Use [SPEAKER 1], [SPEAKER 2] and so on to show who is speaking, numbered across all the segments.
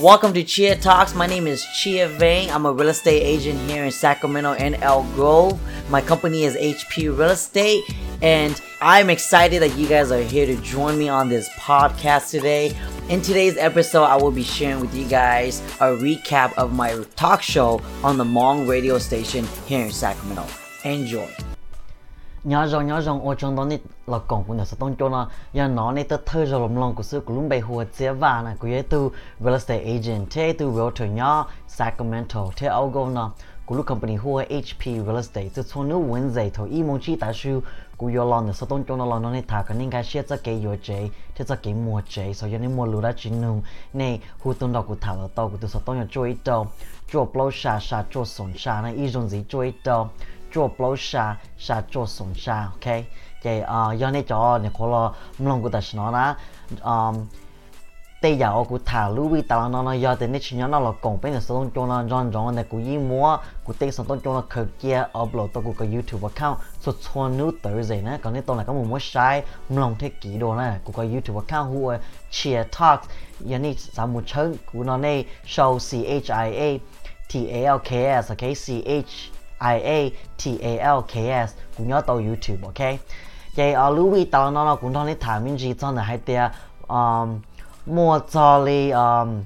[SPEAKER 1] Welcome to Chia Talks. My name is Chia Vang. I'm a real estate agent here in Sacramento and El Grove. My company is HP Real Estate, and I'm excited that you guys are here to join me on this podcast today. In today's episode, I will be sharing with you guys a recap of my talk show on the Mong radio station here in Sacramento. Enjoy. Nhớ rồi nhớ rồi ô, trong đó nít là còn cũng nhà sẽ tông cho nó giờ nó nít tới thơ rồi lòng lòng của sự của lúc bây hùa chế và này của ấy từ real estate agent thế từ realtor nhớ Sacramento thế ao go nó của lúc company hùa HP real estate từ số nữ Wednesday thôi y mong chi tại sư. Của yo lòng nhà sẽ tông cho nó nó nít thả cái nên cái shit ra cái yo chế thế ra cái mua chế sau giờ nên mua lúa đã chín nung này hùa tông đó của thảo là tàu, của từ sẽ tông cho chui đâu cho blow xà xà cho sồn xà này y dùng gì chui đâu cho blow xa xa cho song xa ok thì ờ do này cho nè khó lo mong của ta nó na um tây giáo của thả lưu vi tao nó nó do tên nít nhớ nó là còn bên là sơn cho nó rong rong này của yi mua của tây sơn cho nó khờ kia upload tôi của cái youtube account so cho nữ tử gì nữa còn nít tao là có một mối sai mong thế kỷ đồ này của cái youtube account hua chia talks giờ này sao một chớ của nó này show c h i a t a l k s ok c h I A T A L K S cũng nhớ tàu YouTube, ok vậy ở lưu ý tàu nó nó cũng đang đi thả mình chỉ cho là hai tia um mua cho li um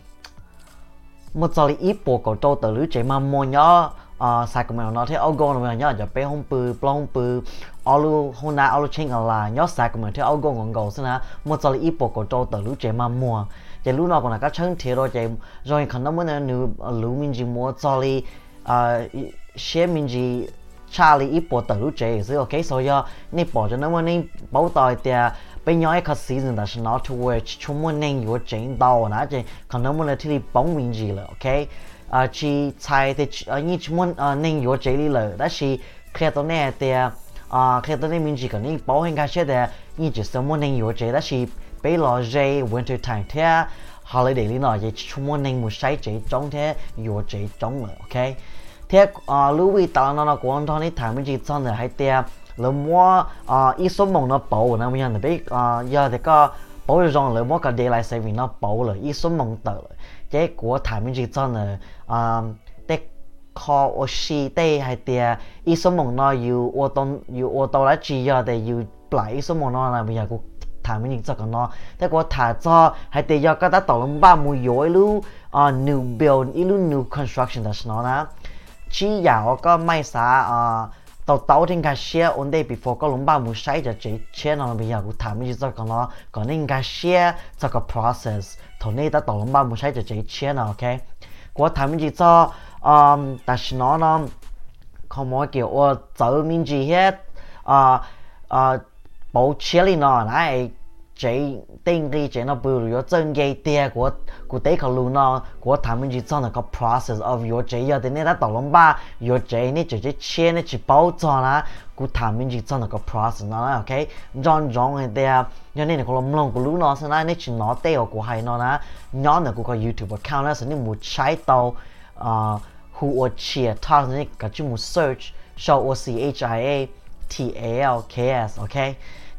[SPEAKER 1] mua cho li ít bộ cổ trâu từ lưu chế mà mua nhớ à sai mình nó thế ở gòn nó nhớ giờ bé không bự plong bự ở lu hôm nay ở lu chinh là nhớ sai cái thế ở gòn ngon gòn xin ha mua cho li ít bộ cổ trâu từ lưu chế mà mua vậy lúc nào còn là các chân thế rồi vậy rồi khả năng mới nữ lưu mình chỉ mua cho li à xe mình chỉ Charlie ít bỏ tử chế rồi ok so yo nè bỏ cho nó mà nè bảo tài thì bây giờ cái season đó là not to watch, chúng mình nên có chuyện đau nè chứ còn nó mà là thì bóng mình gì là ok? À chỉ sai thì à như chúng mình à nên có chế đi là đó là khi đó nè thì à khi đó nè mình chỉ cần nên bảo hành cái xe thì như chỉ số mình nên có chế đó là bây giờ chế winter time thế, holiday đi nào thì chúng mình nên một sai chế trong thế có chế trong là ok? Thế à lưu ý tao nó nó quan thằng này thằng mình chỉ chọn là hai tia lỡ mua à ít số mong nó bảo nó mình nhận biết à giờ thì có bảo rằng lỡ mua cái daylight saving nó bảo rồi ít số mong tờ cái của thằng mình chỉ chọn là à để khó ở xí để hai tia ít số mong nó yêu ô tô yêu ô tô lại chỉ giờ để yêu lại ít số mong nó là bây giờ cũng thằng mình chỉ chọn nó. Thế của thằng cho hay tia giờ cái đó tàu ba mươi yếu lu new build ilu new construction đó nó nè chỉ có cái máy xả à tàu tàu trên cái xe ổn đây before có lúng bao mươi sai cho chỉ xe nó bây giờ cũng thảm như cho con nó còn nên cái xe cho cái process. Thôi này ta tàu lúng bao mươi sai cho chỉ xe nó ok của thảm như cho um ta xin nó nó không mỗi kiểu ở tàu mình chỉ hết à à bảo chế li nó này chế tinh đi chế nó bù rồi chân gây tia của của tế khẩu lùn nó của thằng mình chỉ chọn là có process of your chế giờ thì nên đã tỏ lòng ba your chế nên chỉ chỉ chia nên chỉ bảo cho nó, của thằng mình chỉ chọn là có process nó ok John John hay tia cho nên là có lòng lòng của lũ nó sẽ là nên chỉ nó tia của hay nó là nhóm là của cái YouTube account là sẽ nên một trái tàu uh, who or chia thằng nên cả chung một search show o c h i a t a l k s ok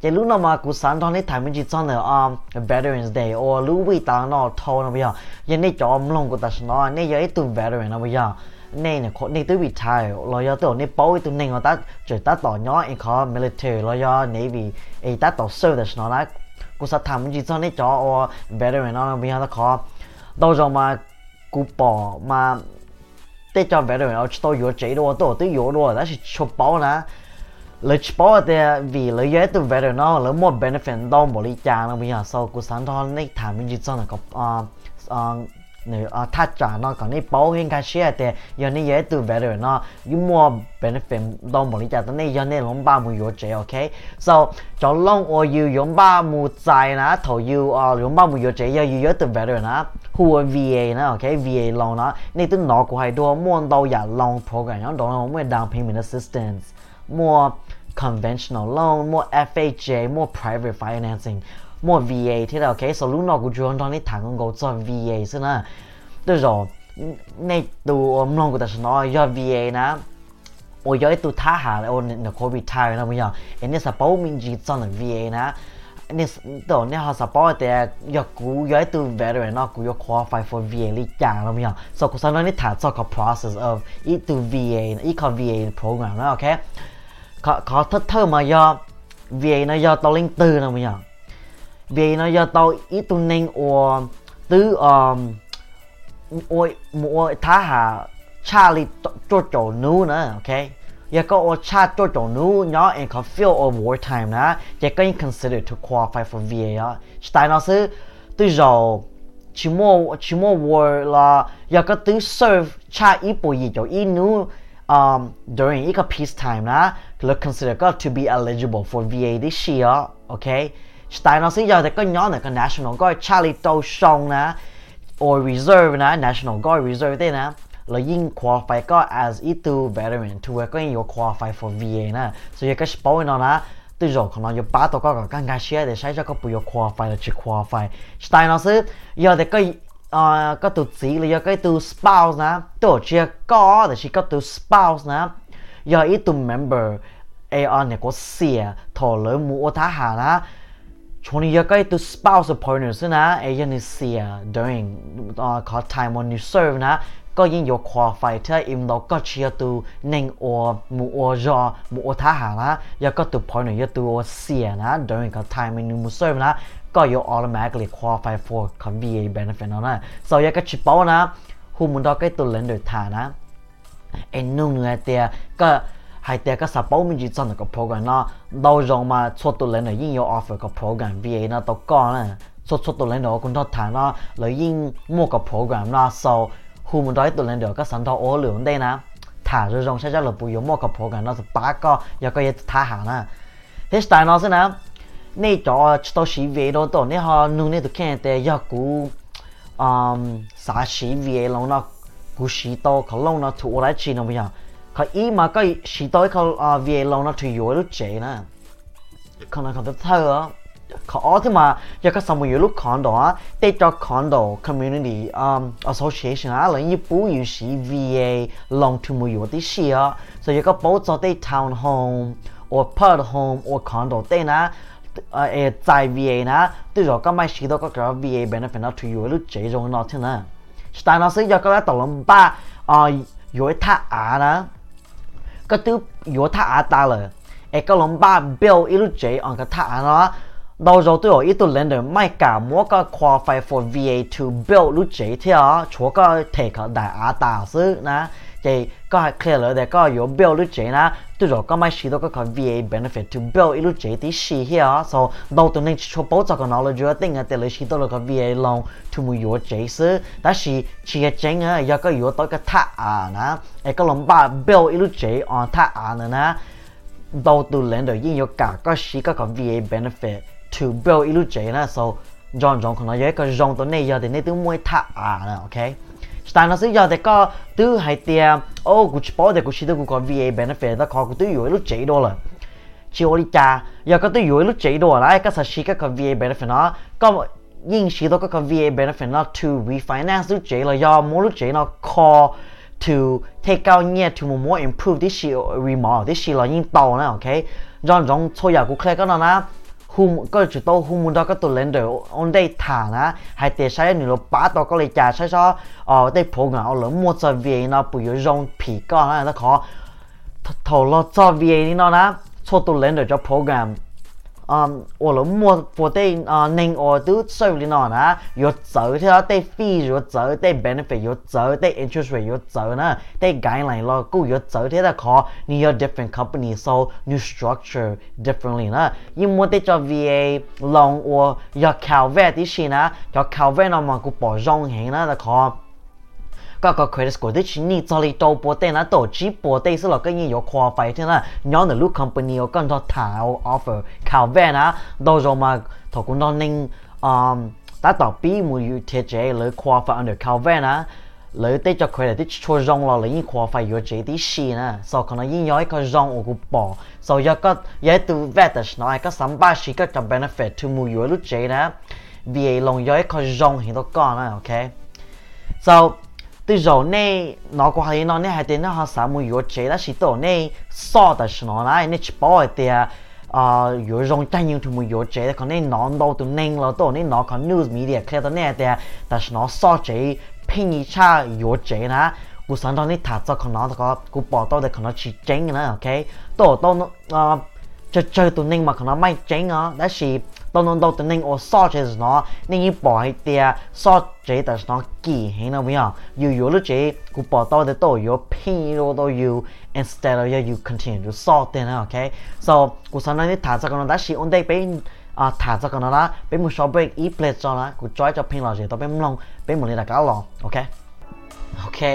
[SPEAKER 1] cái lúc nào mà cụ sáng đó này thay mình chỉ cho là um Veterans Day or lúc vì ta nó thâu nó bây giờ giờ này cho ông long của ta nó này giờ ít tu veteran nó bây giờ này này có này tôi retire rồi giờ tôi này bảo tôi này người ta chỉ taต่อ nhỏ em có military rồi giờ navy ấy taต่อ service nó là cụ sáng thay mình chỉ cho này cho or veteran nó bây giờ ta có đâu rồi mà cụ bỏ mà để cho veteran nó tôi có chế đồ tôi tôi có đồ đó là chụp bảo nè lấy bỏ thì vì lấy giá từ về nó lấy một benefit đó một lý cha nó bây giờ sau cuộc sống đó này thằng mình chỉ cho nó có à à nếu à thắt trả nó còn này bảo hiểm cái xe thì giờ này giá từ về nó dùng mua benefit đó một lý cha đó này giờ này lông ba mươi euro chế ok so cho lông ở yêu dùng ba mươi trái nè thầu yêu à dùng ba mươi euro chế giờ yêu giá từ về nó hùa VA nè ok VA loan nó này tôi nói của hai đứa muốn đâu giờ loan program nó đó là một down payment assistance more conventional loan, more FHA, more private financing, more VA. Thế là okay, so lúc nào cũng chúng ta đi thằng con gấu cho VA xin à. Được rồi, này từ ông long của ta sẽ nói do VA nè. Ôi giờ tụ thả hà là ôn nó có retire nó bây giờ. Anh ấy sẽ bảo mình chỉ cho là VA nè. Nên tổ nên họ support để, giờ cú giới từ veteran nó cú qualify for VA lý chẳng lắm nhở so cú sau đó nên thằng cho cái process of ít từ VA ít con VA program đó ok khó khó thất thơ mà do vì nó do tao lên từ nào mà giờ. Vì nó do tao ít tu nên o tứ um ôi mua thá hà cha li cho chỗ nu nữa, ok? Giờ có ô cha cho chỗ nu nhỏ em có feel or war time nữa giờ có consider to qualify for VA tại nó sư từ rồi chỉ mua chỉ mua war là giờ có tứ serve cha ít bộ gì chỗ ít nu um, during 一个 peacetime 呢，佢 consider 个 to be eligible for VA 的事啊，OK？但老师有啲个鸟呢个 national guard 差你到上呢，or reserve 呢 national guard reserve 啲呢。là yin qualify có as itu veteran to work in your qualify for VA na so you cái bảo nó na từ rồi còn nó yêu bắt đầu có cái cái xe để sai cho có bùi qualify là chỉ qualify tại nó sẽ giờ để cái uh, có từ chỉ là do cái từ spouse nè tổ chia có là chỉ có từ spouse nè. Do ít từ member ai on ờ, này có xe thọ lỡ mua thá hà nè. Chúng đi do cái từ spouse partner nè ai on này xe during à, có time when you serve nè. Có những yếu khó phải thế im đó có chia từ nên ô mua ô do mua ô thá hà nè. Do có từ partner do từ ô xe nè during có time when you serve nè. ซอร์นะก็ยก automatically qualify for กับ VA benefit นะ so ยาก็ชิปเอานะหูมุนดอกก็ตัวเล่นโดยฐานะเอ็นนุ่งเนื้อเตียก็ให้เตียก็สับเอามันจีจันกับโปรแกรมนะเราลองมาชดตัวเล่นยิ่งยก offer กับโปรแกรม VA นะตัวก้อนนะชดชดตัวเล่นเนาะคุณทอดฐานนะแล้วยิ่งมั่วกับโปรแกรมนะ so หูมันด้อยตัวเ 你做到時尾咯，到你哈弄你都看得一股，嗯，啥時尾咯那股時多，可能那土來錢那麼樣，可以嘛？個時多可啊尾咯那土有都濟呢，可能可得偷啊，可我聽嘛，一個什麼有都看到啊，得咗看到 community 嗯 association 啊，另一步有時 VA long 土冇有啲事啊，所以一個補助啲 town home or part home or condo 啲呢。e zai VA na tu rồi có mai sĩ đó có cái VA benefit nó tùy lúc rồi nó thế nè tại nó sẽ do cái tàu lâm ba ờ yếu thả nè cái tu yếu thả ta rồi e cái lâm ba bill ít lúc chế ở nó đâu rồi tôi ở ít tuần lên rồi mai cả mỗi cái qualify for VA to bill lúc chế thì á chúa cái thể đại á ta sư nè cái có hay clear rồi có yếu bill lúc chế na tôi rồi có mấy sĩ đó có cái VA benefit to bill lúc chế tí sĩ hiểu so đầu tuần này cho bố cho cái nó là chưa tính là lấy sĩ đó là VA loan to mua yếu chế sư đó là chỉ cái chính á giờ có yếu tới cái thà à na cái cái lòng ba bill lúc chế on thà à na đầu tuần lên rồi yên yếu cả có sĩ có cái VA benefit to bill lúc chế na so, John John 可能有一个 John okay? 但系要的个都系啲哦，佢去保的佢去到佢个 VA benefit，但系佢都有一路这多啦。似我哋家有个都有一路这多啦，个实是个个 VA benefit 啦，咁应时到个个 VA benefit 啦，to refinance 都这啦，要冇都这啦，call to take out 嘢 to more improve 啲事 remodel 啲事啦，已经到啦，OK？种种错入佢 click 嗰度啦。 hum có chỉ tao hum đó có tụ lên đều on đây thả na hai tiền sai nữa bá tao có lấy trả sai sao ở đây phố ngã lớn mua cho về nó bùi rong phì con khó. Thầu lo cho về nó na cho tụ lên đều cho program um or lo mo for te uh ning or do so li na na yo zo te te fee yo zo te benefit yo zo te interest rate yo zo na te guideline lo ku yo zo te da call ni your different company so new structure differently na you mo te cho va long or your calvet ti shi na your calvet na ma ku po jong heng na da call ก็ก็ credit score ที่ชิ้นนี้จอลีโตโปเต้นะโตจีโปเต้ซึ่งเราก็ยังอยู่ qualify ที่นั่นย้อนในลูก company ก็ต้องถ่าย offer ข่าวแว่นะโดยเรามาถกุนตอนนึงอืมแต่ต่อปีมืออยู่เทเจหรือ qualify under ข่าวแว่นะหรือได้จะ credit ที่ช่วยรองเราหรือยิ่ง qualify อยู่เจที่ชีนะสอขณะยิ่งย้อยก็รองอุกปอสอยก็ย้ายตัว vet น้อยก็สัมภาระก็จะ benefit ที่มืออยู่ลูกเจนะ VA ลงย้อยก็รองเห็นตัวก่อนนะโอเค so từ rồi nè nó có hay nó nè hay tiền nó họ sao mua yếu chế là chỉ tổ nè so ta chỉ nó này nè chỉ bảo thì à yếu rong chân nhưng thu mua yếu chế còn nè nó đâu tụi nè là tổ nè nó còn news media kia tổ nè thì ta chỉ nó so chế pin ý cha yếu chế nè cú sáng đó nè thả cho con nó có cú bỏ tổ để con nó chỉ chén nữa ok tổ tổ nó à chơi chơi tụi nè mà con nó may chén đó đã chỉ tao đâu nên ở chế nó, nên kỳ bây giờ. Lúc chế bỏ để pin instead of you continue to sort then okay so, cú chỉ ổn định à nó một số break plate cho nó, cú cho pin một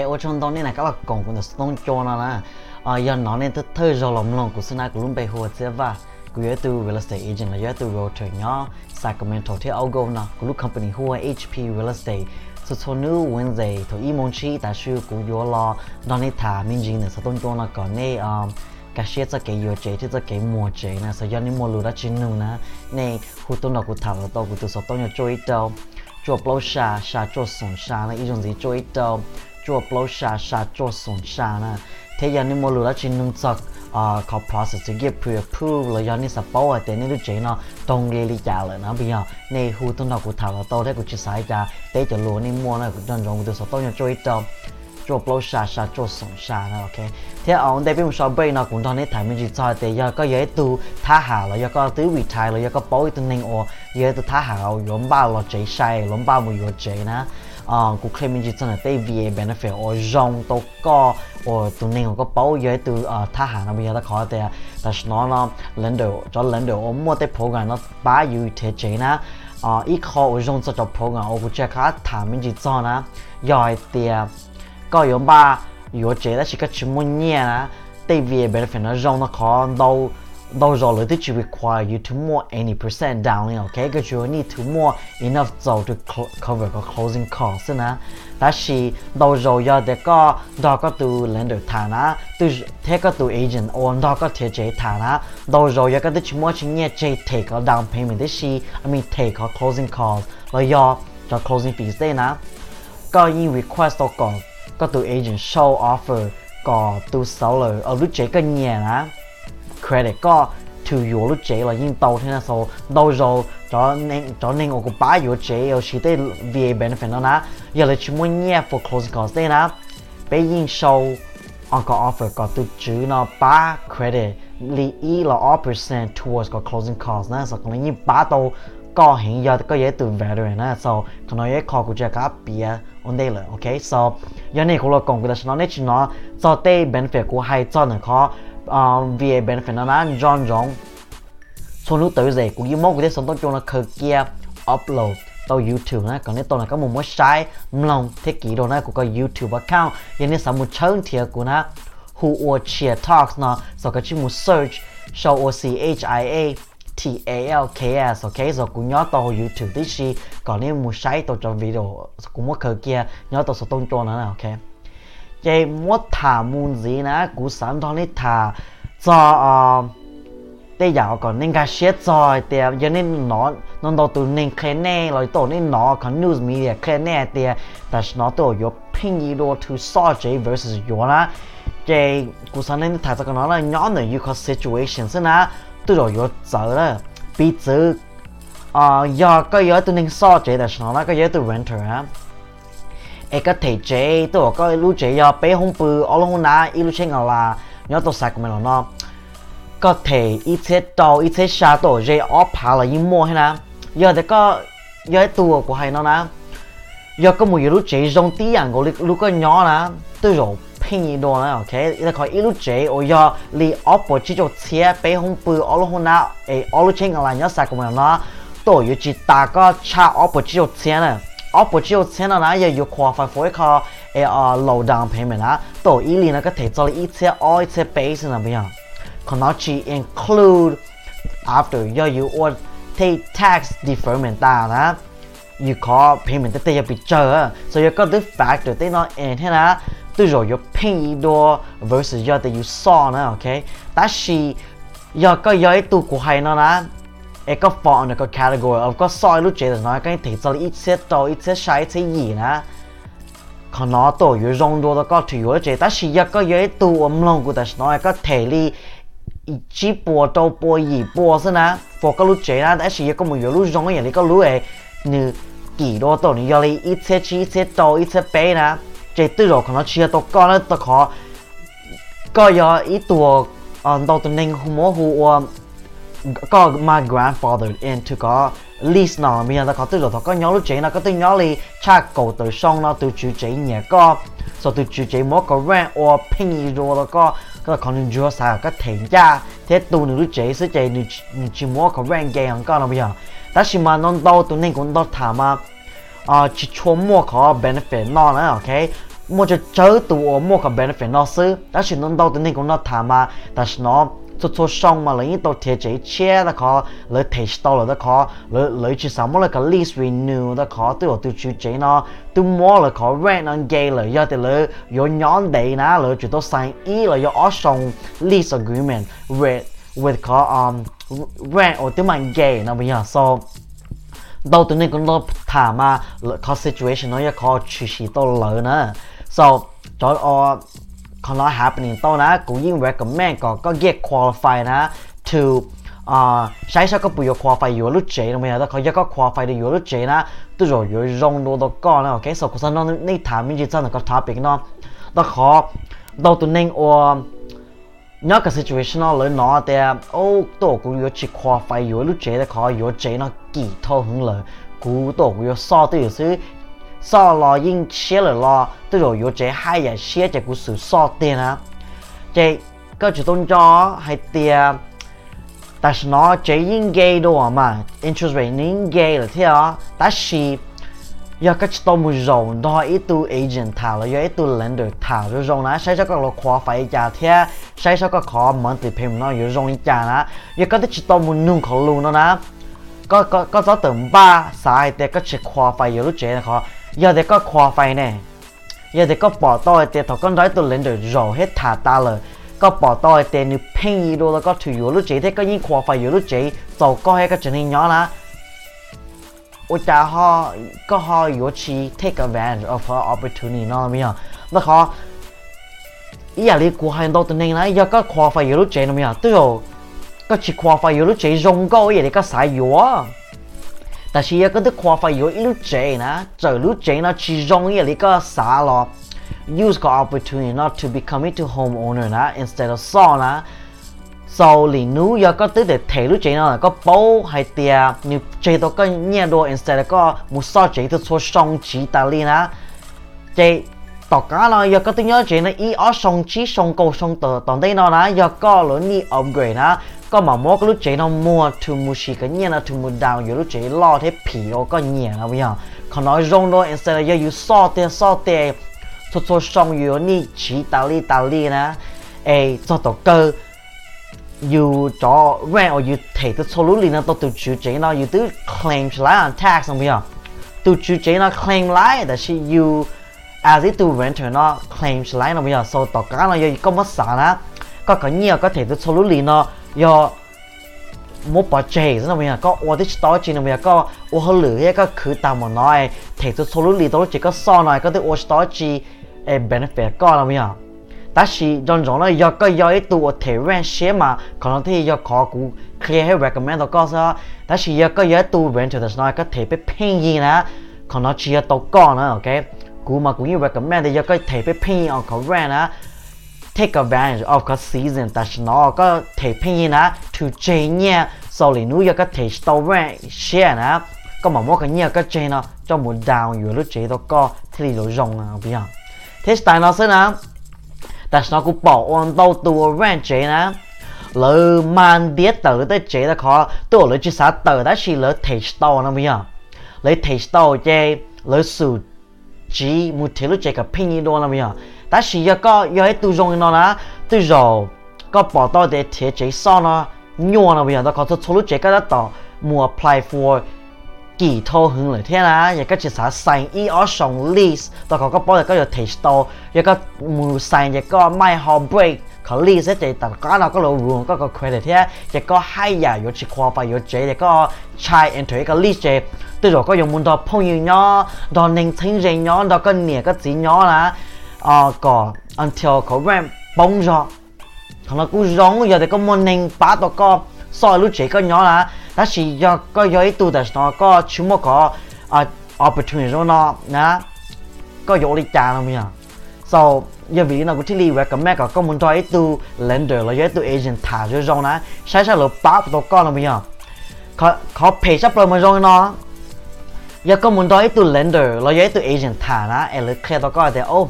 [SPEAKER 1] ở trong đó này là cá lò cổng của nó stone cho nó là à giờ nó nên thức thơ lòng lòng của xin ai cũng luôn bày hồ chế và cú nhớ từ real estate agent là nhớ từ realtor nhỏ Sacramento thì ao go nó của lúc company hoa HP Real Estate so cho nữ Wednesday thôi ý mong chi ta sư của yo lo đó nên thả mình chính là sao tôn cho nó còn nè um cái xe cho cái yo chế thì cho cái mua chế nè sao giờ nên mua lúa đã chín nụ nè nè khu tôn nó của thả là tao của tôi sao tôn nhớ chơi đâu chùa plau xa xa chùa sùng xa nè ý dùng gì chơi đâu chùa plau xa xa chùa sùng xa nè thế giờ nên mua lúa đã chín nụ chắc uh, có process to get pre-approved là do nên support bảo nên được lúc nó tông lì lì trả lại nó bây giờ nên hu tuần nào của thảo là tôi đấy của chia sẻ ra để cho lúa nên mua nó cũng đơn giản cũng được số tôi nhớ chơi đâu cho blow xa xa cho sống xa nó ok? Thế à, ông đây bên một số bên nó cũng đang nên thay mình chỉ cho để giờ có dễ tu thả hạ là giờ có tứ vị thai là giờ có bảo tu nên ô giờ tu thả hạ rồi bao là chế sai rồi bao một giờ chế nè. Ờ cũng khi mình chỉ cho là tây VA benefit ở co to có ở tụi nên có bảo vệ từ ờ thả hàng nó bây giờ đã khó thì là nó nó lãnh đạo, cho lãnh đạo ở mỗi cái program nó ba yêu thế chế nè ờ ít khó ở rong cho cho program ở cái khác thả mình chỉ cho nè rồi thì có yếu ba, yếu chế đó chỉ có chuyên môn nhẹ nè tây VA benefit nó rong nó khó đâu those are the you require you to more any percent down okay? Because you need to more enough so to cover the closing costs na that she those are ya de ka da ka tu lender ta na tu te ka tu agent or da ka te je ta those are ya ka de more chi nye je take a down payment de she i mean, take a closing cost like ya the closing fees de na ka yin request or ka ka tu agent show offer ka tu seller, ở lúc chế ka nhẹ na credit ก็跳咗都這啦，已經到聽得數，到咗咗另咗另外個把有這有是對 VA benefit 啦，要你全部嘢 for closing cost 啲啦，俾應收我個 offer 個都主咯，把 credit 你依落 all percent towards 個 closing cost 啦，所以可能已把到個顯有個嘢對 value 啦，所以可能嘢 call 佢就加別 on 啲啦，OK，so 有你嗰個講佢就係你全攞做對 benefit 佢係真係可。Ờ, um, về bên phải nó nói John John số lúc tự gì cũng như mốt của tiếp sống tốt chung là khờ kia upload tao YouTube na còn nếu tao là có một mối sai lòng thế kỷ đồ na của cái YouTube account vậy nên sao một chân thiệt của na who or chia talks na sau cái chữ một search show o c h i a t a l k s ok rồi cũng nhớ tao YouTube tí chi còn nếu một sai tao trong video cũng mất khờ kia nhớ tao sẽ tôn cho nó nào ok? cái mỗi thả môn gì nè cú sáng đó này thả cho ờ đây giờ còn nên cái shit rồi thì giờ nên nó nó đầu từ nên khai nè rồi tổ nên nó còn news media khai nè thìแต่nó tổ có pin gì đồ to saw J versus yo na cái cú sáng nên thả cho nó là nhỏ nữa you có situation thế na tôi rồi yo giờ đó bị giờ ờ giờ cái giờ tôi nên saw J 但是nó là cái giờ tôi renter á e ka te je to ka lu je ya pe hong pu olong na i lu chenga la nyo to sak me lo no có thể ít thế to ít thế xa tổ dây ó phá là yên mua hay nè. Giờ thì có giờ tua của hay nó nè. Giờ có một lúc chế rong tí à, ăn của lúc có nhỏ na tôi rồi pin gì đó nè, ok. Là khỏi ít lúc chế ở giờ li ó bỏ chỉ cho xe bé không bự ó lúc hôm nào ấy ó lúc trên là nhớ sạc của mình nó. Tổ yêu chỉ ta có cha ó bỏ chỉ cho xe na OPPO 只有钱了呢，也有快快回卡，哎啊，老单品们啦，到伊里那个提早了一千二、一千八是那边，可能只 include after 要有我 take tax deferment 单啦，有卡 payment 的也比较，所以个 the factor 对那 and 呢，对着有便宜多 versus 要的有少呢，OK，但是要个要一度过海呢啦。一个放一个 category of 个 soil 都觉得那跟提出了一切多一切少一切二呢，可能都有用多的个体有觉，但是一个月都我们弄过，但是那一个体力 chỉ bùa đâu bùa gì bùa thế na bùa cái lúc chế na đã chỉ có một yếu lúc rong cái cái lúc ấy như kỳ đô tổ như là ít xe chỉ ít xe to ít xe bé na chế tự rồi còn nó chia to con nó to khó có yếu ít tuổi ờ đâu tụi nên không mua hồ có my grandfather and to có list nào mình đã có từ rồi có nhớ lúc chế nó có từ nhớ li cha cầu từ song nó từ chú chế nhẹ có. So, từ chú chế mỗi có rent or penny rồi đó có có còn chưa sao có thể ra thế tu nữ lúc chế sẽ chế nữ chỉ mỗi có rent game có nó bây giờ. Ta chỉ mà non đâu tụi nên cũng đâu thả mà. À chỉ cho mỗi có benefit nó nữa, ok? Một chỗ chớ tụi mỗi có benefit nó xứ. Ta chỉ non đâu tụi nên cũng đâu thả mà. Ta chỉ nó 做做 xong mà lấy những tàu thiết chế chế đó khó lấy thể tàu là đó khó lấy lấy chỉ sao là cái lease renew đó khó tôi ở tôi chú chế nó tôi mua là khó rent on gay là do thì lấy do nhóm đấy nè lấy chỉ tôi sign ý là do ở lease agreement with with khó um rent or tôi mang gay nó bây giờ so đâu tụi này cũng thả mà khó situation nó giờ khó chú chỉ tôi lỡ nè so cho còn nó happening to na cũng yên recommend còn có get qualified na to 啊，晒晒個背要跨費要碌仔，咁樣得佢一個跨費你要碌仔啦，都就要用到到講啦，OK，所以其實呢呢談面就真係個 topic 咯，得可到到呢我有個 situation 咯，你攞啲哦，都我要去跨費要碌仔，得可要仔呢幾套很累，古都要少都要少 sau lo yên chia là lo tôi rồi yo chế hai giờ chia chế của sự so tiền á chế cơ chủ tôn cho hay tiền ta sẽ nói chế yên gay đồ mà interest rate yên gay là thế đó ta chỉ giờ các chị tôi muốn dùng đó ít tu agent thảo là giờ ít tu lender thảo rồi dùng nó sai cho các lo khó phải trả thế sai cho các khó monthly phim nó giờ dùng trả nó giờ các chị tôi muốn nung khó luôn nó nè có có có gió tưởng ba sai thì các chị khó phải giờ lúc chế là khó giờ thì có khoa phải nè. Giờ thì có bỏ tôi thì thọ con đói tôi lên được rồi hết thả ta rồi có bỏ tôi thì nếu pin gì đâu có thử yếu lúc chế thế có những khoa phải yếu lúc chế tàu có hay cái chuyện hình nhỏ là ôi cha ho có ho yếu chi take advantage of her opportunity nó là bây giờ nó khó. Ý là lý của hai đầu tình này, là giờ có khoa phải yếu lúc chế nó bây giờ có chỉ khoa phải yếu lúc chế rong câu vậy thì có sai yếu 但是一个的跨发有一路接呢，走路接呢去用也得个啥咯？Use 个 opportunity not to become into homeowner 呢，instead of saw 呢。sau lì nú giờ có tới để thể lúc chơi nó có bố hay tia như chơi đó có nhẹ đồ instead có một số chơi tôi số song chỉ ta li na chơi tỏ cá nó giờ có tới nhớ chơi nó ý ở song chỉ song cầu song tờ tòn đây nó na giờ có lớn đi upgrade na có mà mua cái lúc chế nó mua to mua xí cái nhẹ nó to mua down giờ lúc chơi lo thế phì nó có nhẹ nó bây giờ. Còn nói rong đó instead giờ you so tia so tia số số song giờ ni chỉ ta li ta li na ê cho tỏ cơ. You cho ở or you take số absolutely nó tôi tự chủ chế nó you tự claim lại on tax không giờ, tự chủ chế nó claim lại là she you as it to renter nó claim lại nó bây giờ. So tất cả nó giờ có mất sản á có cái nhiều có thể tự absolutely nó do một bảo chế nó bây giờ có ở đây đó chỉ nó bây giờ có ở hơi lửa cái cứ tao mà nói thể tự absolutely đó chỉ có so này có thể ở đó chỉ benefit có nó bây giờ 但是种种咧，若个有一度我提 rent 些嘛，可能啲要考古 clear 喺 recommend 到告诉，但是若个有一度 rent 的时候，个提俾便宜啦，可能只要到讲啦，OK，估嘛估要 recommend 若个提俾便宜我个 rent 啦 take advantage of các season ta nó có thể pin na to change nha sau này nu có thể tàu về share nè. có mà mỗi cái nhiều cái change nó cho một down vừa lúc chế đó có thì lì lối à bây giờ thế tại nó sẽ na ta nó cũng bỏ on đâu tua về chế nè, lỡ mang biết tờ tới chế đó khó tôi lỡ chỉ sát tờ đó, chỉ lỡ thể tàu nó bây giờ lấy thể tàu chơi lỡ sử chỉ một thế lúc chơi cả pin đi đâu nó bây giờ ta chỉ giờ có giờ hết tu dùng nó nè tu rồi có bỏ tao để thế chế sau nó nhua nó bây giờ có số lúc chế cái đó mua apply for kỳ thô hưởng lợi thế là giờ các chị xã sign ý ở lease tôi có có bao giờ có thể to, giờ có mua sign giờ có my home break có lease thì tất cả nó có lộ ruộng có có credit thế giờ có hai giờ có chỉ qua phải chế giờ có try into cái lease từ rồi có dùng muốn đó phong yêu nhỏ đó nên chính gì nhỏ đó có cái gì nhỏ là ờ có. Until có ram bông gió. Thằng nó cũng giống giờ thì có một nền ba đó có so lúc chế có nhỏ là đó chỉ giờ có giờ ít tu đó nó, có chúng mà có à opportunity cho nó nè có dỗ đi trả nó bây giờ so, giờ vì nó cũng chỉ lý cái mẹ có có muốn cho ít tu lender, là giờ tu agent thả cho rong nè sai sai là ba đó có nó bây giờ. Có có pay sắp rồi mà rong nó. Giờ có muốn cho ít tu lender, là giờ tu agent thả nè em lấy khai đó có thì ô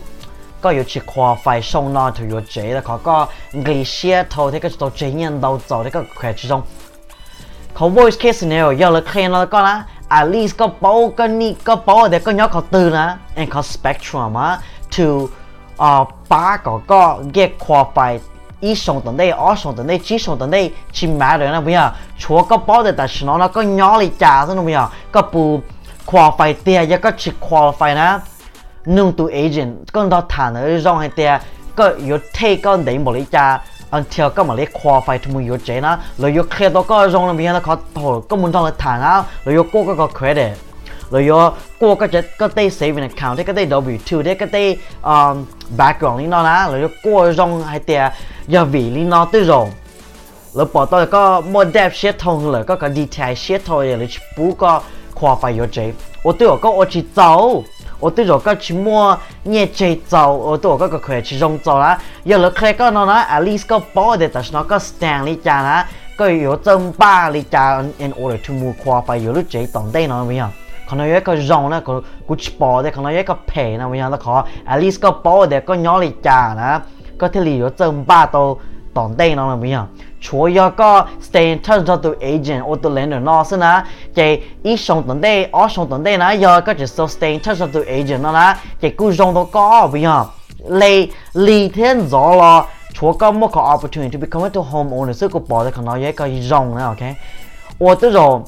[SPEAKER 1] ก็有去 qualify 送那就有这的，เขาก็ก些头这个都经验都走这个快之中。เขา voice case scenario 要了 claim แล้วก็นะ at least ก็เป้าก็นี่ก็เป้าเด็กก็ย้อนเขาตื่นนะ and เขา spectrum อ่ะ to อ่าป้าก็ก็ get qualify 一上等的，二上等的，几上等的，去买的那不要，错个包的，但是呢，那个鸟里价是那不要，个不 qualify 的，一个去 qualify 呢。 nung tu agent con đó thả ở trong hay tia có yếu thay con đấy một lý cha until có một lý qualify to mua yếu chế nó rồi yếu khai đó có trong là bây giờ nó có thổ có muốn trong là thả nó rồi yếu cô có có credit rồi yếu cô có cái có tay saving account cái tay W2 đấy cái tay um, background lý nó là rồi yếu cô trong hay tia giờ vì lý nó tới rồi rồi bỏ tôi có một depth shit thông rồi có cái detail shit thôi rồi chỉ bù có qualify yếu chế 我对我讲我去走。 我对着个去摸捏chế dầu ở tổ cái cái chỉ dùng dầu lá giờ là khai cái nó nó at least cái bao để tại nó cái stand lý cha lá cái yếu chân ba lý cha in order to move qua phải yếu lúc chế tổng đây nó bây giờ còn nó cái dùng nó có cũng chỉ bỏ để còn nó cái pay nó bây giờ nó khó at least cái bao để cái nhỏ lý cha lá có thể lý yếu chân ba tô tổng đây nó bây giờ chúa yêu có stay in touch với tụi agent or tụi lender nó xin á chỉ ít xong tuần đây ở xong tuần đây nè yêu có chỉ so stay in touch với tụi agent nó nè chỉ cứ dùng đó có bây giờ lấy lý thiên rõ lo chúa có một cái opportunity to become a homeowner sức của bỏ thì còn nói cái cái dùng nè ok 我这种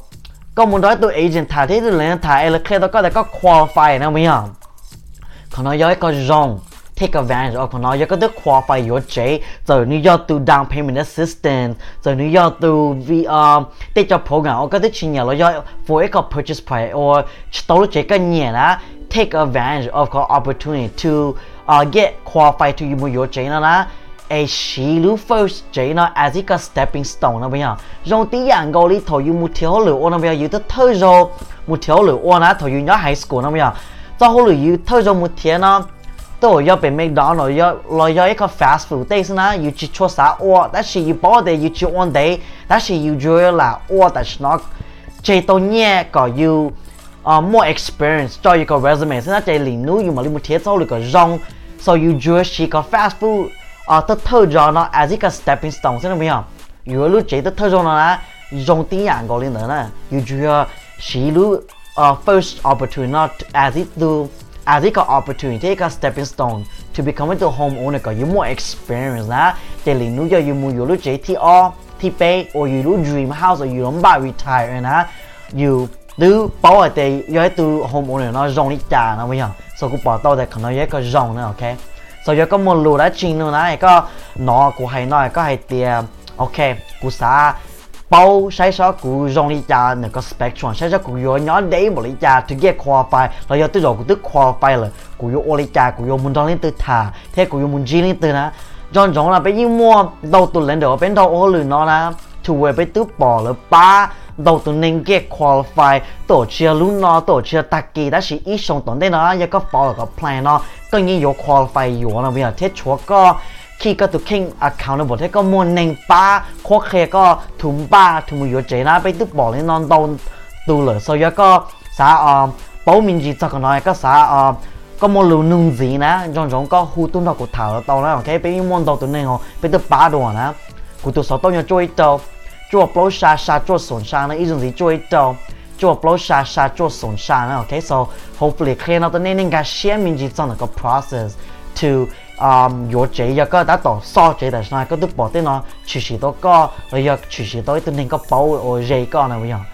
[SPEAKER 1] 跟我们在做 agent 他这种人他 LK 都搞得个 qualify 那么样，可能有一个 zone。 take advantage of nó giờ có được qualify your chế rồi như giờ từ down payment assistance rồi như giờ từ vì um để cho program có chuyển nhà rồi giờ for a purchase price or tàu lúc chế cái nhà là take advantage of the opportunity to uh, get qualified to you your chế nó là a she lu first chế nó as a stepping stone nó bây giờ rồi tí dạng gọi đi thôi you một thiếu lửa nó bây giờ you tới thơ rồi một thiếu lửa nó thôi you nhớ high school nó bây giờ sau hồi lửa you thơ rồi một thiếu nó 都要被 McDonald 要来要一个 fast food，但是呢，要去做啥我，但是要包的要去按的，但是要做啦我，但是呢，这到呢个要啊 more experience，做一个 resume，现在这里努要么你冇贴走你个 rong，所以要做是个 fast food 啊，都偷咗呢 as 一个 stepping stone，现在没有，如果你这都偷咗呢，用点样个领导呢，要做是你啊 first opportunity as it do。 As it got opportunity, take a stepping stone to becoming the homeowner có you more experience là để lý nu giờ you mu you lu chế thì o thì pay or you lu dream house or you don't buy retire na you từ bảo ở đây giờ từ homeowner nó rong đi trả nó bây giờ so cũng bảo tao để khả năng cái rong nữa ok so giờ có một lù đã chín nữa này có nó cũng hay nói có hay tiền ok cũng sao bao sai số cụ dùng lý cha nè có spectrum. Sai số cụ yo nhỏ đấy một lý cha to get qualify rồi giờ tự rồi cụ tự qualify rồi cụ yo ô lý cha cụ yo muốn đón lên từ thả thế cụ yo muốn gì lên từ nè John giống là bây giờ mua đầu tuần lên đầu bên đầu ô lử nó là to về bây tự bỏ là ba đầu tuần nên get qualify tổ chia luôn nó tổ chia tắc kỳ đã chỉ ít sống tuần thế nó giờ có bỏ có plan nó coi như có qualify yếu nó bây giờ, thế chúa có คีก็ตุกคิง accountable ที่ก็มวนหนึ่งป้าโคเคก็ถุงป้าถุงมือเจนะไปตุกบอกเลยนอนโดนดูเลย所以ก็สาอ่า保面子就个内个啥啊ก็มลูนุ่งจีนะจงจงก็หูตุ้น到กูถาวตอนนั้นโอเคไปมวน到ตัวนึง哦ไปตัวป้าตัวนะกูตัวสอบต้อง要做一道做不杀杀做损伤呢一种是做一道做不杀杀做损伤呢 OK so hopefully 看到的那那个先面子这样的个 process to um 有这一个打到少这的是那个都保的呢，其实都个哎呀，其实都一定个保我这个呢不一样。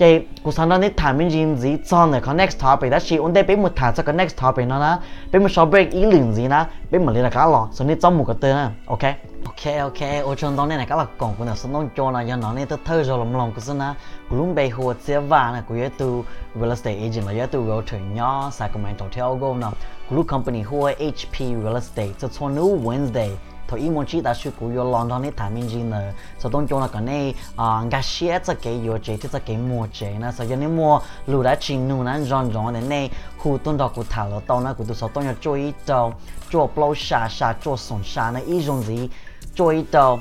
[SPEAKER 1] cái cuộc sống đó nên thả mình gì gì cho này có next topic đó. Chỉ ổn đây bên một thả cho cái next topic nó nè bên một số break ý liền gì nè bên một liên là cá lò. So nên trong một cái tên ok? Ok ok. Ô chân đó này cá lò còn của nó. Sống đông cho nó do nó nên tôi thơ rồi lòng lòng của nó nè của lúc bây hồ sẽ và nè của yếu từ real estate agent là yếu từ realtor nhỏ Sacramento theo go nè của lúc company hồ HP real estate. Cho cho new Wednesday thôi ý muốn chỉ đã suy cú yo lòng đó này thả mình gì nữa sau đó chúng là cái này à ngã xe cho cái yo chế thì cho cái mua chế nè sau đó mua lù đã chín nụ nè rong rong này này khu tuần đó cú thả了到那cú都sau đó要做一道做 blow 下下做松下那一种子做一道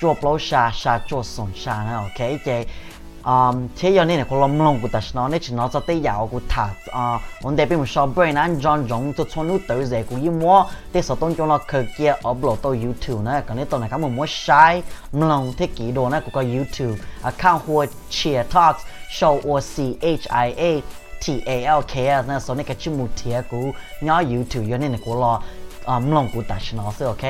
[SPEAKER 1] 做 blow 下下做松下那 OK 嘅。 um thế giờ nên là con lâm long của ta nó nên chỉ nó cho tới giàu của ta à ông đại biểu shop brand anh John John cho cho nút tới dễ của yếm mua thế sau tôn cho nó khởi kia upload tới YouTube nè còn nếu tôi này cảm ơn mua sai long thế kỷ đồ nè của cái YouTube account của Chia Talks show or C H I A T A L K S นะส่วนนี้ก็ชื่อมูเทียกูย้อ YouTube ย้อนนี่กูรออ่ามลงกูตัดชนะสิโอเค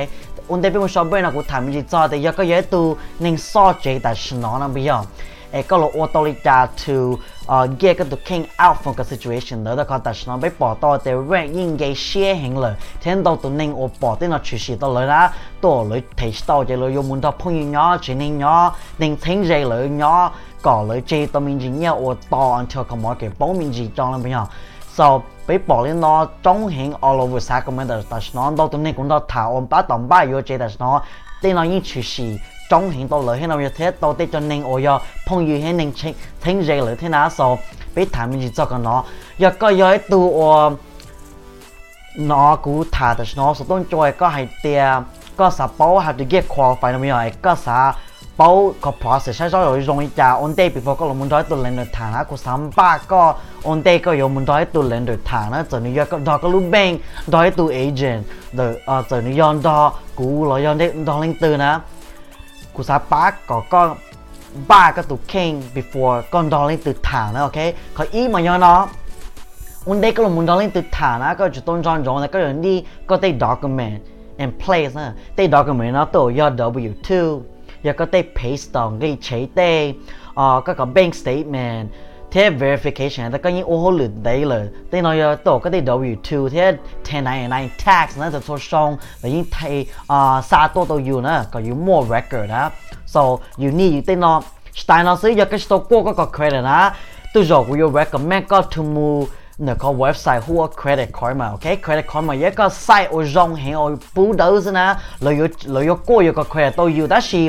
[SPEAKER 1] อุ่นเดบิวต์ชอบเบอร์นะกูถามจริงจ้าแต่ยังก็เยอะตัวหนึ่งซ้อเจตัดชนะนะไม่ยอม e kalo autorita to uh, get to king out from the situation. Đó đó con ta nó bị bỏ to te re yin ge xie heng le. Ten do to ning o bỏ te nó chu xi to le ra to le te sto je le yo mun to phong nhỏ chỉ ning nhỏ ning thing je le nhỏ có le je to min ji nya o to until come out cái bóng min ji trong lên bây giờ. So bị bỏ lên nó trong hình all over sacramento ta nó do to ning cũng đó thả on ba tầm ba yo je ta nó tên nó như chu xi 中型到類型嘅嘢，到底就能我要碰遇喺能聽聽熱嚟聽下數，俾他們去做個攞，若果要喺度我攞股塔嘅攞數當做個係啲個啥包合住嘅 qualify 咁樣，個啥包個 process 係所有容易就 on day before 個門台度領到談下個三百個 on day 個有門台度領到談啦，就你若個到個 loop bank 到喺度 agent，就啊就你用到股來用啲到領到啦。cú sa bá có con ba cái tụ king before con đó lên từ thả nữa ok? Có ý mà nhớ nó. Un đây có muốn đó lên từ thả nữa có chỉ tôn john john có 人 đi có tay document and place nữa tay document nó tổ do w two, giờ có tay paste đồng cái chế tay. Ờ có có bank statement thế verification ta có những ô hồ lượt đấy là ờ, thế nói tổ cái đấy W2 thế 1099 tax nữa, sẽ số song và những thay xa ờ, tô tô you nữa có you more record á, so you need thế nó tại nó sử dụng cái số cô có có credit đó tôi rồi you recommend có to move nó có website hua credit karma ok? Credit karma yết có site ô rong hay ô bú đấu thế nào rồi yo rồi yo cô yo có credit tôi you đó là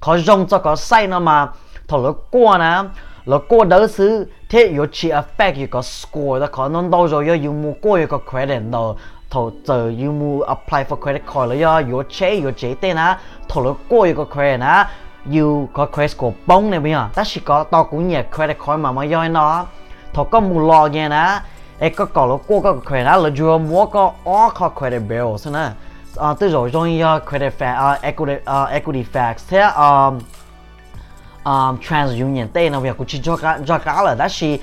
[SPEAKER 1] có rong cho có site nó mà thật là qua nè lo cô đó xứ thế yo chỉ affect yo có score đó có non đâu rồi yo yo mu cô yo có credit đó thổ giờ yo mu apply for credit card rồi yo yo chế yo chế tên á. Thổ lo cô yo có credit á yo có credit score bông này bây giờ. Ta chỉ có tao cũng nhẹ credit card mà mà yo nó. Thổ có mu lo nghe nè. Ấy có cỏ lo cô có credit á là yo mu có all có credit bills thế nè à ờ, tới rồi rồi yo ờ, credit fact uh, ờ, equity uh, equity facts thế um um, TransUnion. Tê nó việc của chị cho cả cho cả là đã she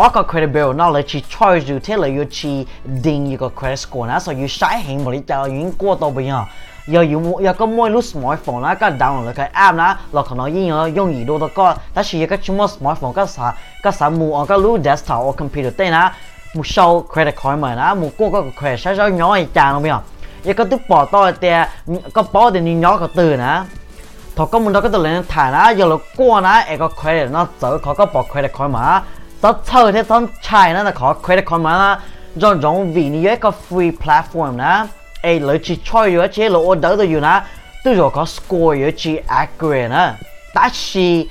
[SPEAKER 1] or có credit bureau nó là chị charge you thế là you chị ding you có credit score nó so you sai hẹn một đi chào những cô tàu bây giờ. Giờ you giờ có mỗi lúc smartphone nó có download là cái app nó là thằng nó yên nhớ dùng gì đồ đó có. Đã she cái chúng smartphone có sa có sa mua ở cái lúc desktop or computer tê nó một show credit card mà nó một cô có credit sai sai nhỏ hay chàng không biết không giờ có tức bỏ to tè có bỏ thì nhỏ có từ nữa thọ có muốn đó cái tờ lên thả nó giờ là qua nó em có credit nó dở, khó có bỏ credit card mà tớ chơi thế, tớ chạy nó là khó credit card mà do giống vì như cái free platform nó ai lấy chỉ chơi rồi chế là order được nó từ rồi có score rồi chỉ accurate nó đã chỉ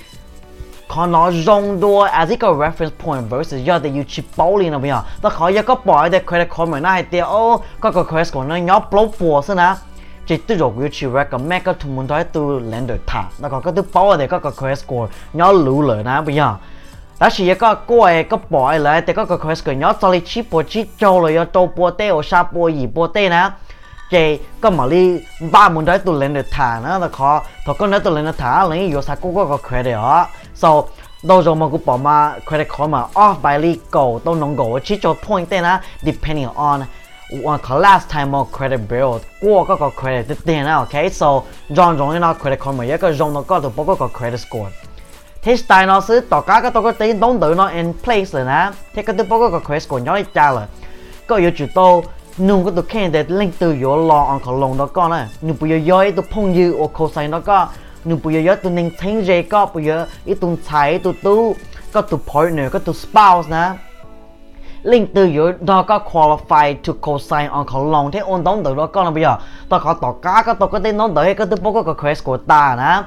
[SPEAKER 1] có nó dùng đua, as a reference point versus giờ thì you chỉ bảo liền nào bây giờ. Tớ khó giờ có bỏ cái credit card mà nó hay tiêu. Có cái credit của nó nhóc blow bùa xí nè chỉ tự rồi quý chỉ recommend các thùng muốn thấy từ lên được thả nó có cái thứ bao để có cái quest của nhớ lũ lửa nè bây giờ, đó chỉ có cô có bỏ lại để có cái quest của nhỏ sau chỉ bỏ chỉ cho rồi yo tô bỏ tê ở sa bỏ gì bỏ tê nè chỉ có mà đi ba muốn thấy từ lên được thả nó là khó. Thôi, có nói từ lên đời thả là những sao cũng có cái quest đấy so, đâu rồi mà cũng bỏ mà credit card mà. Off by legal tôi nông gỗ, chỉ cho point tên á, depending on one last time on credit build. Qua các cái credit thì tiền nào ok so John rồi nó credit còn mà cái John nó có được bao cái credit score. Thế style nó sẽ tỏ cá cái tao có tiền đóng tự nó in place rồi nè. Thế cái tụi bao cái credit score nhỏ đi cha rồi có yếu chủ tô nung cái tụi candidate link từ your law on khẩu lồng đó con này nung bây giờ giới tụi phong dư ô cosign nó có, nung bây giờ giới tụi nên thính dây có bây giờ ít tụi thầy tụi tu có tụi partner có tụi spouse nè
[SPEAKER 2] linh từ yếu đó có qualify to co-sign on có lòng thế ôn đóng từ đó có là bây giờ ta có tao cá, có tỏ có tên nó hay cái tôi bố, có quest của ta nè.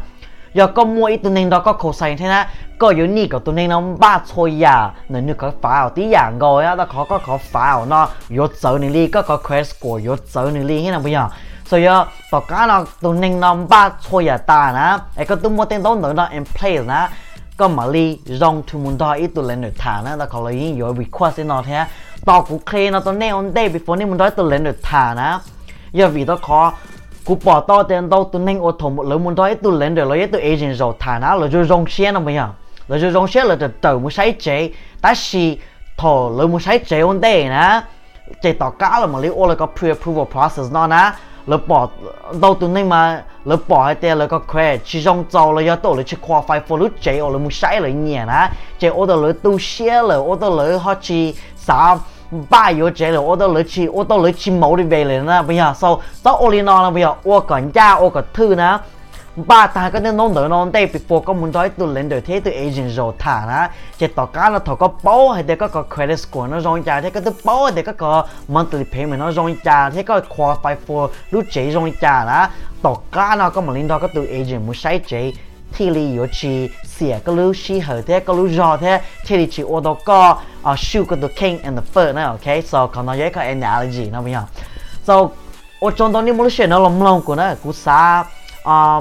[SPEAKER 2] Giờ có mua ít tụi nên đó có co-sign thế nè. Có yếu nhị có tụi nên nó ba thôi à nếu như có file tí dạng rồi á ta có có có file nó. Yếu sợ nên đi có có quest của yếu sợ nên đi thế nào bây giờ? So yo tao cá nó tụi nên nó ba thôi à ta nè. Ấy có tụi mua tên đóng nữa đó in place nè có mà li rong thu muốn đó ít tụi lên được thả nè. Ta có lấy những yếu request nó thế. Tao cũng clear nó, tao nêu on day before nên muốn đó tụi lên được thả nè. Giờ vì đó khó cú bỏ to tiền đâu tụi nên ô tô một lần muốn đó ít tụi lên được lấy tụi agent rồi thả nè. Rồi rồi rong xe nó bây giờ. Rồi rồi rong xe là từ từ muốn sai chế ta chỉ thò lấy muốn sai chế on day nè. Chế tao cá là mà lấy ô là có pre approval process nó nè. 了bỏ đầu từ này mà了bỏ hai tiền了có khỏe chỉ trong giàu là do tổ là chỉ qua phải phụ lúc chạy ở là muốn sai là nhẹ nè chạy ở đó là tu xe là ở đó là họ chỉ sao ba yếu chạy là ở đó là chỉ ở đó là chỉ mẫu đi về là nè bây giờ sau đó ở liên là bây giờ ở còn cha ở còn thư nè Ba ta cái nên nón đỡ nón đây before có muốn nói từ lên đời thế từ agent rồi thả ra. Chỉ tỏ cá nó thọ có bao hay để có có credit score nó rong trả thế có tụi bao để có có monthly payment nó rong trả thế có qualify for lúc chế rong trả nó tỏ cá nó có một linh đó có từ agent muốn sai chế thì lý yếu chi xỉa cái lưu chi hở thế cái lưu rõ thế. Thì lý chỉ ô tô ờ, có à shoot cái the king and the fur nè ok? So còn nó với cái analogy nó bây giờ. So ở trong đó nếu muốn xuyên nó lòng lòng của nó cũng xa à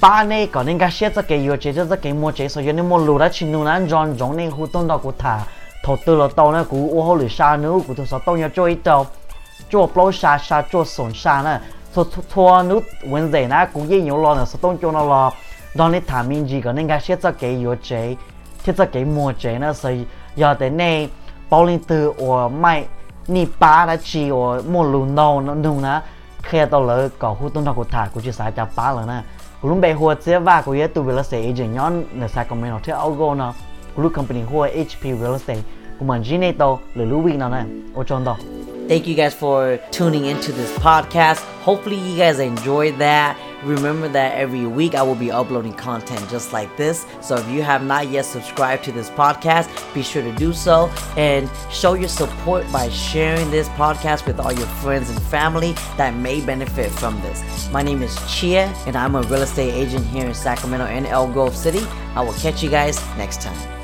[SPEAKER 2] ba này có nên cái xe cho cái yếu chế cho cái mua chế so nên mua lúa đã chín nụ nãy giống nên hú tông đó của thả thầu tư là tàu này của ô hô lửa sa nữa của tôi sao tàu nhà chơi tàu cho bao sa sa cho sồn sa nè, thua thua nút vấn đề nè cũng dễ nhiều lo sao tông cho nó lo đó nên thả mình gì có nên cái xe cho cái yếu chế thiết cho cái mua chế nữa rồi giờ tới này bao linh từ ở mai ni ba đã chỉ ở mua lúa nâu nó nè khi tao lỡ có hú tông đó của thả của chia cho ba rồi nè lúc bây hoa chế và của tu real estate agent nhón ở Sacramento thế Algo nó lúc company hoa HP real estate cũng mình chỉ này tao lừa lưu vị nào này, ở chọn đó
[SPEAKER 1] Thank you guys for tuning into this podcast. Hopefully, you guys enjoyed that. Remember that every week I will be uploading content just like this. So, if you have not yet subscribed to this podcast, be sure to do so and show your support by sharing this podcast with all your friends and family that may benefit from this. My name is Chia, and I'm a real estate agent here in Sacramento and El Grove City. I will catch you guys next time.